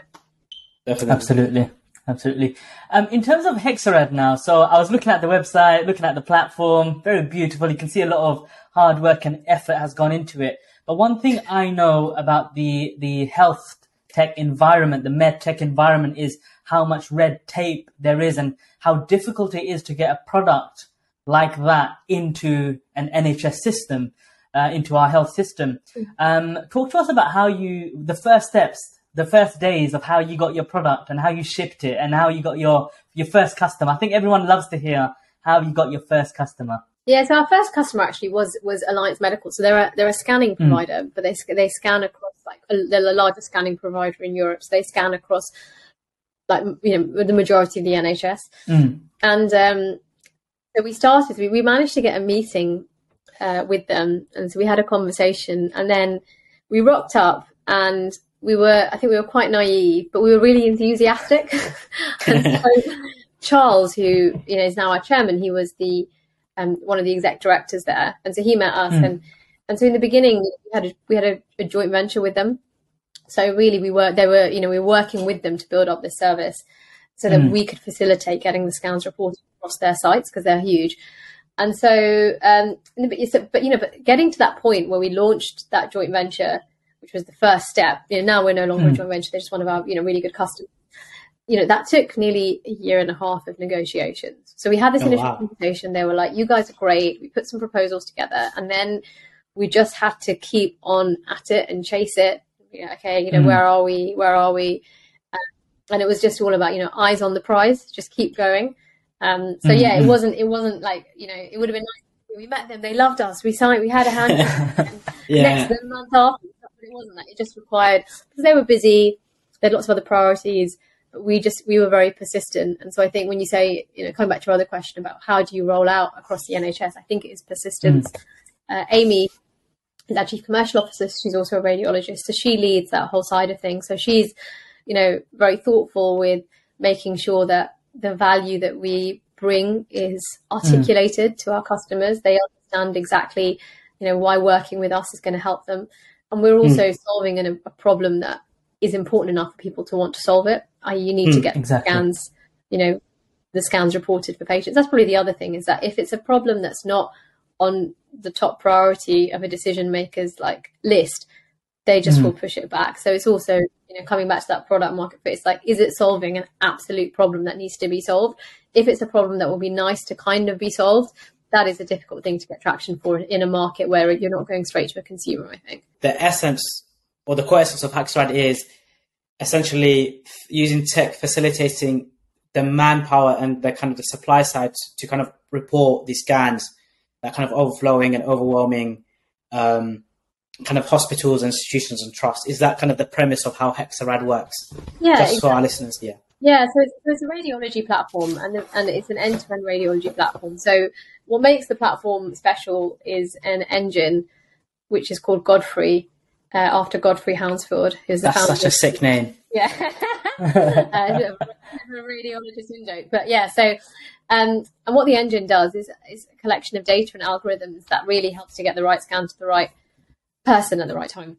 Definitely. Absolutely. Absolutely. Um, in terms of Hexarad now, so I was looking at the website, looking at the platform, very beautiful. You can see a lot of hard work and effort has gone into it. But one thing I know about the, the health tech environment, the med tech environment is how much red tape there is and how difficult it is to get a product like that into an NHS system, uh, into our health system. Um, talk to us about how you, the first steps, the first days of how you got your product and how you shipped it and how you got your, your first customer. I think everyone loves to hear how you got your first customer. Yeah, so our first customer actually was was Alliance Medical. So they're a, they're a scanning Hmm. provider, but they they scan across like they're the largest scanning provider in Europe. So they scan across like you know the majority of the NHS. Mm. And um, so we started. We, we managed to get a meeting uh, with them, and so we had a conversation, and then we rocked up, and we were. I think we were quite naive, but we were really enthusiastic. and so Charles, who you know is now our chairman, he was the um, one of the exec directors there, and so he met us, Mm. and and so in the beginning, we had a, we had a, a joint venture with them. So really, we were they were you know we were working with them to build up this service, so that mm. we could facilitate getting the scans reported across their sites because they're huge. And so, um, but you know, but getting to that point where we launched that joint venture, which was the first step. You know, now we're no longer mm. a joint venture; they're just one of our you know really good customers. You know, that took nearly a year and a half of negotiations. So we had this oh, initial wow. conversation. They were like, "You guys are great." We put some proposals together, and then we just had to keep on at it and chase it. Yeah, okay, you know, mm. where are we? Where are we? Um, and it was just all about, you know, eyes on the prize, just keep going. Um, so mm-hmm. yeah, it wasn't, it wasn't like, you know, it would have been nice. We met them, they loved us, we signed, we had a hand. yeah. Next month after, it wasn't that. It just required, because they were busy, they had lots of other priorities, but we just, we were very persistent. And so I think when you say, you know, coming back to your other question about how do you roll out across the NHS, I think it is persistence. Mm. Uh, Amy is our chief commercial officer. She's also a radiologist, so she leads that whole side of things. So she's, you know, very thoughtful with making sure that the value that we bring is articulated mm. to our customers. They understand exactly, you know, why working with us is going to help them, and we're also mm. solving an, a problem that is important enough for people to want to solve it. I.e., you need mm, to get exactly. scans, you know, the scans reported for patients. That's probably the other thing is that if it's a problem that's not on the top priority of a decision maker's like list, they just mm. will push it back. So it's also, you know, coming back to that product market fit, it's like, is it solving an absolute problem that needs to be solved? If it's a problem that will be nice to kind of be solved, that is a difficult thing to get traction for in a market where you're not going straight to a consumer, I think. The essence or the core essence of Hexarad is essentially using tech facilitating the manpower and the kind of the supply side to kind of report these scans that kind of overflowing and overwhelming um, kind of hospitals, institutions, and trusts. Is that kind of the premise of how Hexarad works? Yeah, just exactly. for our listeners. Yeah. Yeah, so it's, so it's a radiology platform, and and it's an end-to-end radiology platform. So what makes the platform special is an engine, which is called Godfrey, uh, after Godfrey Hounsfield, who's the That's founder. such a sick name. Yeah, uh, a radiologist in joke, but yeah. So um, and what the engine does is, is a collection of data and algorithms that really helps to get the right scan to the right person at the right time.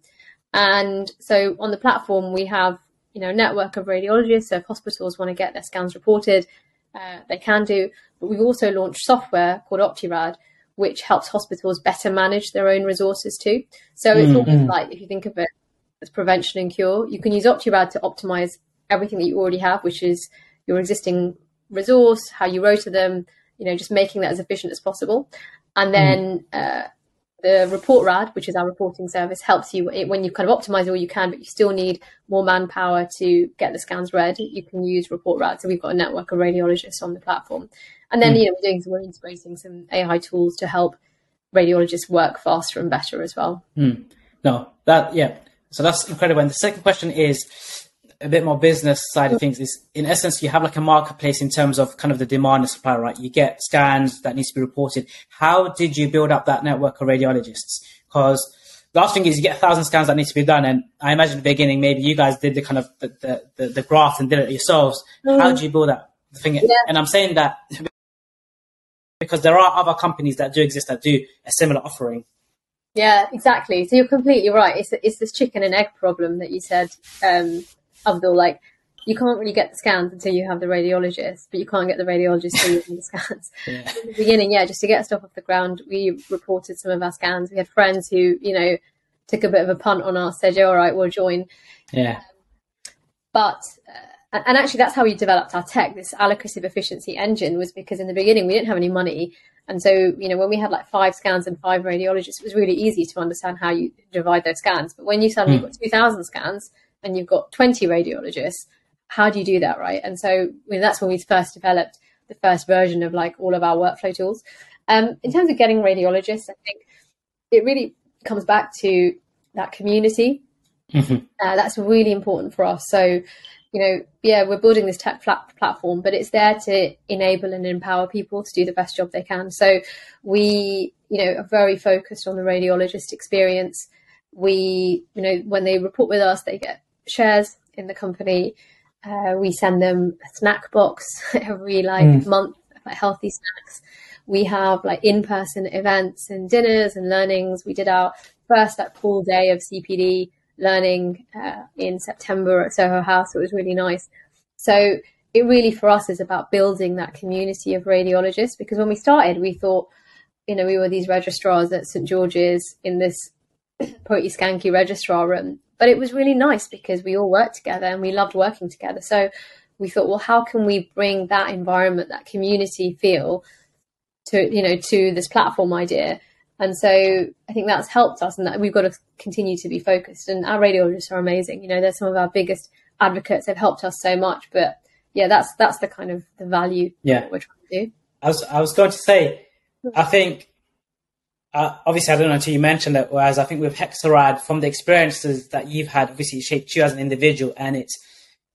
And so on the platform, we have you know network of radiologists. So if hospitals want to get their scans reported, uh, they can do. But we've also launched software called OptiRad, which helps hospitals better manage their own resources too. So it's mm-hmm. almost like if you think of it as prevention and cure, you can use OptiRad to optimize everything that you already have, which is your existing resource, how you rota them, you know, just making that as efficient as possible. And then mm. uh, the report rad, which is our reporting service, helps you when you kind of optimize all you can, but you still need more manpower to get the scans read. You can use report rad. So we've got a network of radiologists on the platform. And then, mm. you know, we're doing some, we're integrating some AI tools to help radiologists work faster and better as well. Mm. No, that, yeah. So that's incredible. And the second question is, a bit more business side of things is in essence you have like a marketplace in terms of kind of the demand and supply right you get scans that needs to be reported how did you build up that network of radiologists because the last thing is you get a thousand scans that need to be done and i imagine at the beginning maybe you guys did the kind of the, the, the, the graph and did it yourselves mm. how did you build that thing yeah. and i'm saying that because there are other companies that do exist that do a similar offering yeah, exactly. So you're completely right. It's it's this chicken and egg problem that you said. Um, Abdul, like you can't really get the scans until you have the radiologist, but you can't get the radiologist until you have the scans. Yeah. In the beginning, yeah, just to get stuff off the ground, we reported some of our scans. We had friends who, you know, took a bit of a punt on us, said, "Yeah, all right, we'll join." Yeah. Um, but uh, and actually, that's how we developed our tech. This allocative efficiency engine was because in the beginning we didn't have any money, and so you know when we had like five scans and five radiologists, it was really easy to understand how you divide those scans. But when you suddenly mm. got two thousand scans and you've got 20 radiologists, how do you do that, right? And so I mean, that's when we first developed the first version of like all of our workflow tools. Um, in terms of getting radiologists, I think it really comes back to that community. Mm-hmm. Uh, that's really important for us. So, you know, yeah, we're building this tech flat platform, but it's there to enable and empower people to do the best job they can. So, we, you know, are very focused on the radiologist experience. We, you know, when they report with us, they get shares in the company. Uh, we send them a snack box every like mm. month like healthy snacks. We have like in-person events and dinners and learnings. We did our first like full day of CPD learning uh, in September at Soho House. It was really nice. So it really for us is about building that community of radiologists because when we started, we thought, you know, we were these registrars at St George's in this pretty skanky registrar room. But it was really nice because we all worked together and we loved working together. So we thought, well, how can we bring that environment, that community feel to, you know, to this platform idea? And so I think that's helped us and that we've got to continue to be focused. And our radiologists are amazing. You know, they're some of our biggest advocates. They've helped us so much. But yeah, that's that's the kind of the value yeah. we're trying to do. I was I was going to say, I think uh, obviously I don't know until you mentioned it. Whereas I think with Hexarad, from the experiences that you've had, obviously it shaped you as an individual, and it's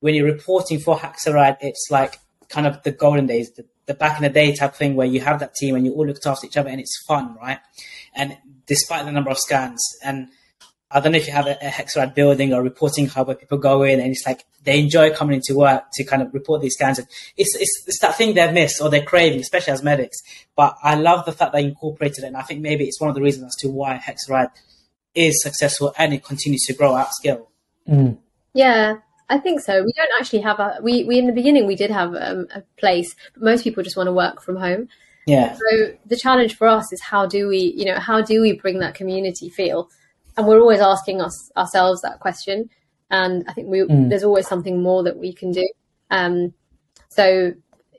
when you're reporting for Hexarad, it's like kind of the golden days, the, the back in the day type thing where you have that team and you all looked after each other and it's fun, right? And despite the number of scans, and I don't know if you have a, a Hexarad building or reporting hub where people go in and it's like they enjoy coming into work to kind of report these scans. And it's, it's, it's that thing they've missed or they're craving, especially as medics. But I love the fact they incorporated it. And I think maybe it's one of the reasons as to why Hexarad is successful and it continues to grow at scale. Mm. Yeah, I think so. We don't actually have a we we in the beginning we did have um, a place, but most people just want to work from home. Yeah. So the challenge for us is how do we, you know, how do we bring that community feel? And we're always asking us ourselves that question. And I think we Mm. there's always something more that we can do. Um, so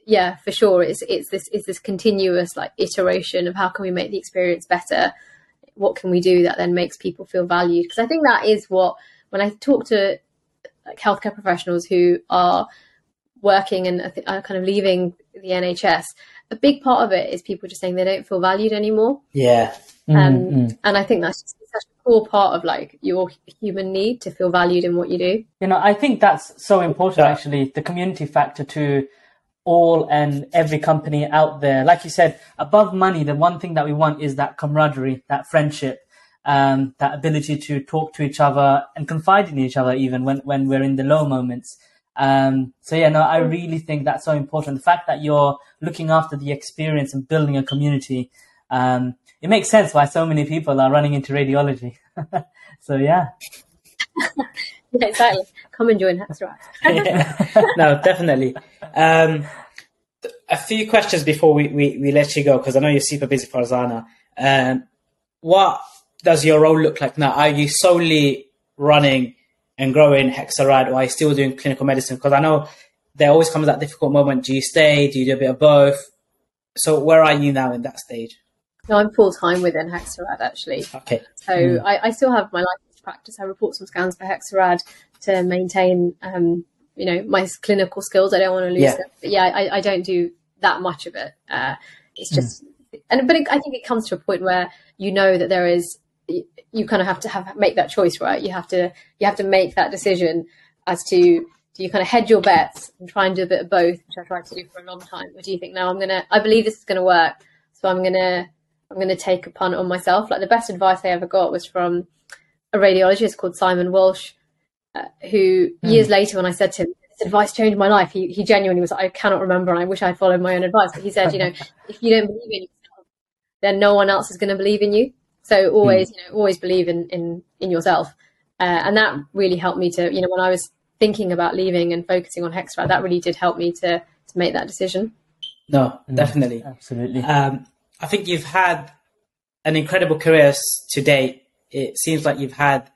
yeah, for sure, it's it's this it's this continuous like iteration of how can we make the experience better? What can we do that then makes people feel valued? Because I think that is what when I talk to like healthcare professionals who are working and are kind of leaving the NHS, a big part of it is people just saying they don't feel valued anymore. Yeah. Mm, Um, mm. And I think that's just such a core part of like your human need to feel valued in what you do. You know, I think that's so important Yeah. actually, the community factor to all and every company out there. Like you said, above money, the one thing that we want is that camaraderie, that friendship, um, that ability to talk to each other and confide in each other even when, when we're in the low moments. Um, so yeah, no, I really think that's so important. The fact that you're looking after the experience and building a community, um, it makes sense why so many people are running into radiology. so yeah. Yeah, exactly. Come and join Hexarad. no, definitely. Um, a few questions before we, we, we let you go, because I know you're super busy, Farzana. Um, what does your role look like now? Are you solely running and growing Hexarad, or are you still doing clinical medicine? Because I know there always comes that difficult moment. Do you stay? Do you do a bit of both? So where are you now in that stage? No, I'm full time within Hexarad actually. Okay. So I, I still have my license practice. I report some scans for Hexarad to maintain, um, you know, my clinical skills. I don't want to lose Yeah. them. But yeah, I, I don't do that much of it. Uh, it's just, and but it, I think it comes to a point where you know that there is, you, you kind of have to have make that choice, right? You have to you have to make that decision as to do you kind of hedge your bets and try and do a bit of both, which I tried to do for a long time, or do you think no, I'm gonna, I believe this is gonna work, so I'm gonna I'm going to take a punt on myself. Like the best advice I ever got was from a radiologist called Simon Walsh, uh, who years later, when I said to him, "This advice changed my life," he he genuinely was. like, I cannot remember, and I wish I'd followed my own advice. But he said, you know, if you don't believe in yourself, then no one else is going to believe in you. So always, you know, always believe in in in yourself, uh, and that really helped me to, you know, when I was thinking about leaving and focusing on Hexarad, that really did help me to to make that decision. No, definitely. Absolutely. Um, I think you've had an incredible career to date. It seems like you've had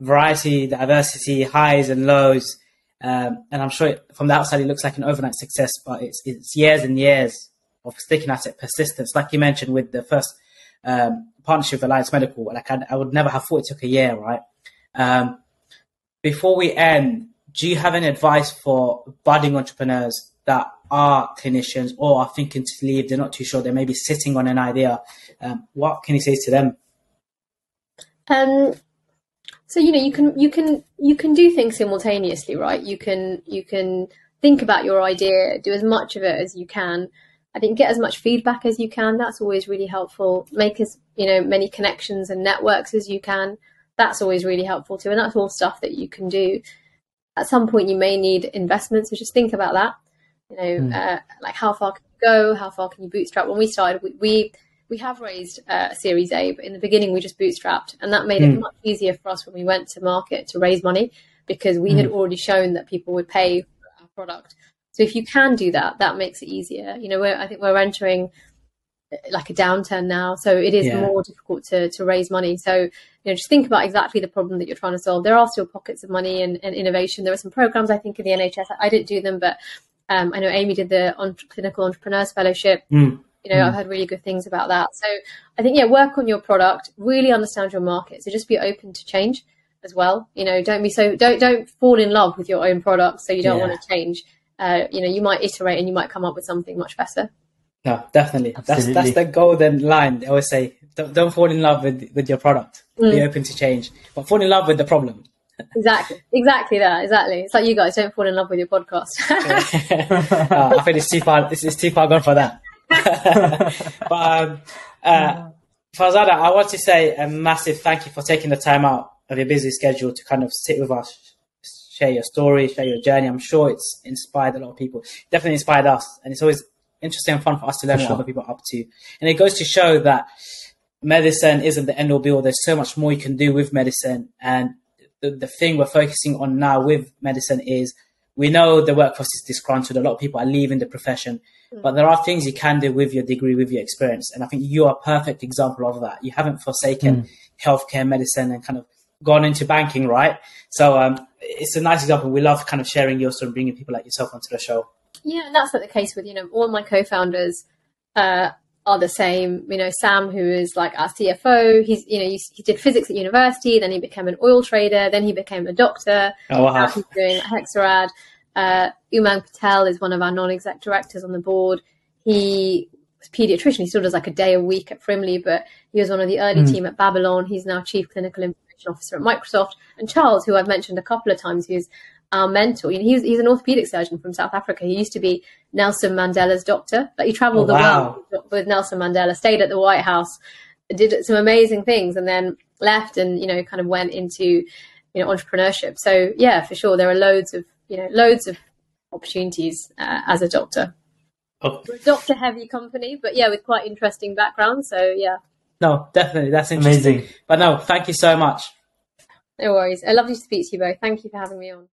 variety, diversity, highs and lows. Um, and I'm sure it, from the outside it looks like an overnight success, but it's, it's years and years of sticking at it, persistence. Like you mentioned with the first um, partnership with Alliance Medical, like I, I would never have thought it took a year, right? Um, before we end, do you have any advice for budding entrepreneurs that are clinicians or are thinking to leave? They're not too sure. They may be sitting on an idea. Um, what can you say to them? Um, so you know you can you can you can do things simultaneously, right? You can you can think about your idea, do as much of it as you can. I think get as much feedback as you can. That's always really helpful. Make as you know many connections and networks as you can. That's always really helpful too. And that's all stuff that you can do. At some point, you may need investments, so just think about that. You know, uh, like how far can you go? How far can you bootstrap? When we started, we we, we have raised uh, Series A, but in the beginning we just bootstrapped, and that made it much easier for us when we went to market to raise money because we had already shown that people would pay for our product. So if you can do that, that makes it easier. You know, we're, I think we're entering uh, like a downturn now, so it is Yeah. more difficult to to raise money. So you know, just think about exactly the problem that you're trying to solve. There are still pockets of money and, and innovation. There are some programs I think in the NHS. I didn't do them, but um, I know Amy did the on- clinical entrepreneurs fellowship. Mm. You know, I've heard really good things about that. So I think yeah, work on your product, really understand your market. So just be open to change as well. You know, don't be so don't don't fall in love with your own product so you don't Yeah. want to change. Uh, you know, you might iterate and you might come up with something much better. No, definitely. That's Absolutely. that's the golden line. I always say, don't, don't fall in love with with your product. Be open to change, but fall in love with the problem. Exactly, exactly that. Exactly. It's like you guys don't fall in love with your podcast. uh, I think it's too far. This is too far gone for that. but um, uh, Farzana, I want to say a massive thank you for taking the time out of your busy schedule to kind of sit with us, share your story, share your journey. I'm sure it's inspired a lot of people. Definitely inspired us, and it's always interesting and fun for us to learn For what other people are up to. And it goes to show that medicine isn't the end all be all. There's so much more you can do with medicine, and the, the thing we're focusing on now with medicine is we know the workforce is disgruntled. A lot of people are leaving the profession, but there are things you can do with your degree, with your experience. And I think you are a perfect example of that. You haven't forsaken healthcare, medicine, and kind of gone into banking, right? So um, it's a nice example. We love kind of sharing your story and bringing people like yourself onto the show. Yeah, and that's not the case with you know all my co-founders uh, are the same. You know, Sam, who is like our CFO, he's you know he, did physics at university, then he became an oil trader, then he became a doctor. Oh, wow. He's doing Hexarad. Uh, Umang Patel is one of our non-exec directors on the board. He was a pediatrician. He still does like a day a week at Frimley, but he was one of the early team at Babylon. He's now chief clinical information officer at Microsoft. And Charles, who I've mentioned a couple of times, who's our mentor. You know, he's, he's an orthopedic surgeon from South Africa. He used to be Nelson Mandela's doctor. Like he traveled Oh, the wow. world with Nelson Mandela, stayed at the White House, did some amazing things, and then left and you know kind of went into you know entrepreneurship. So yeah, for sure, there are loads of you know loads of opportunities uh, as a doctor. Oh, We're a doctor heavy company, but yeah, with quite interesting background. So yeah, no, definitely. That's interesting. Amazing. But no, thank you so much. no worries. I love to speak to you both. Thank you for having me on.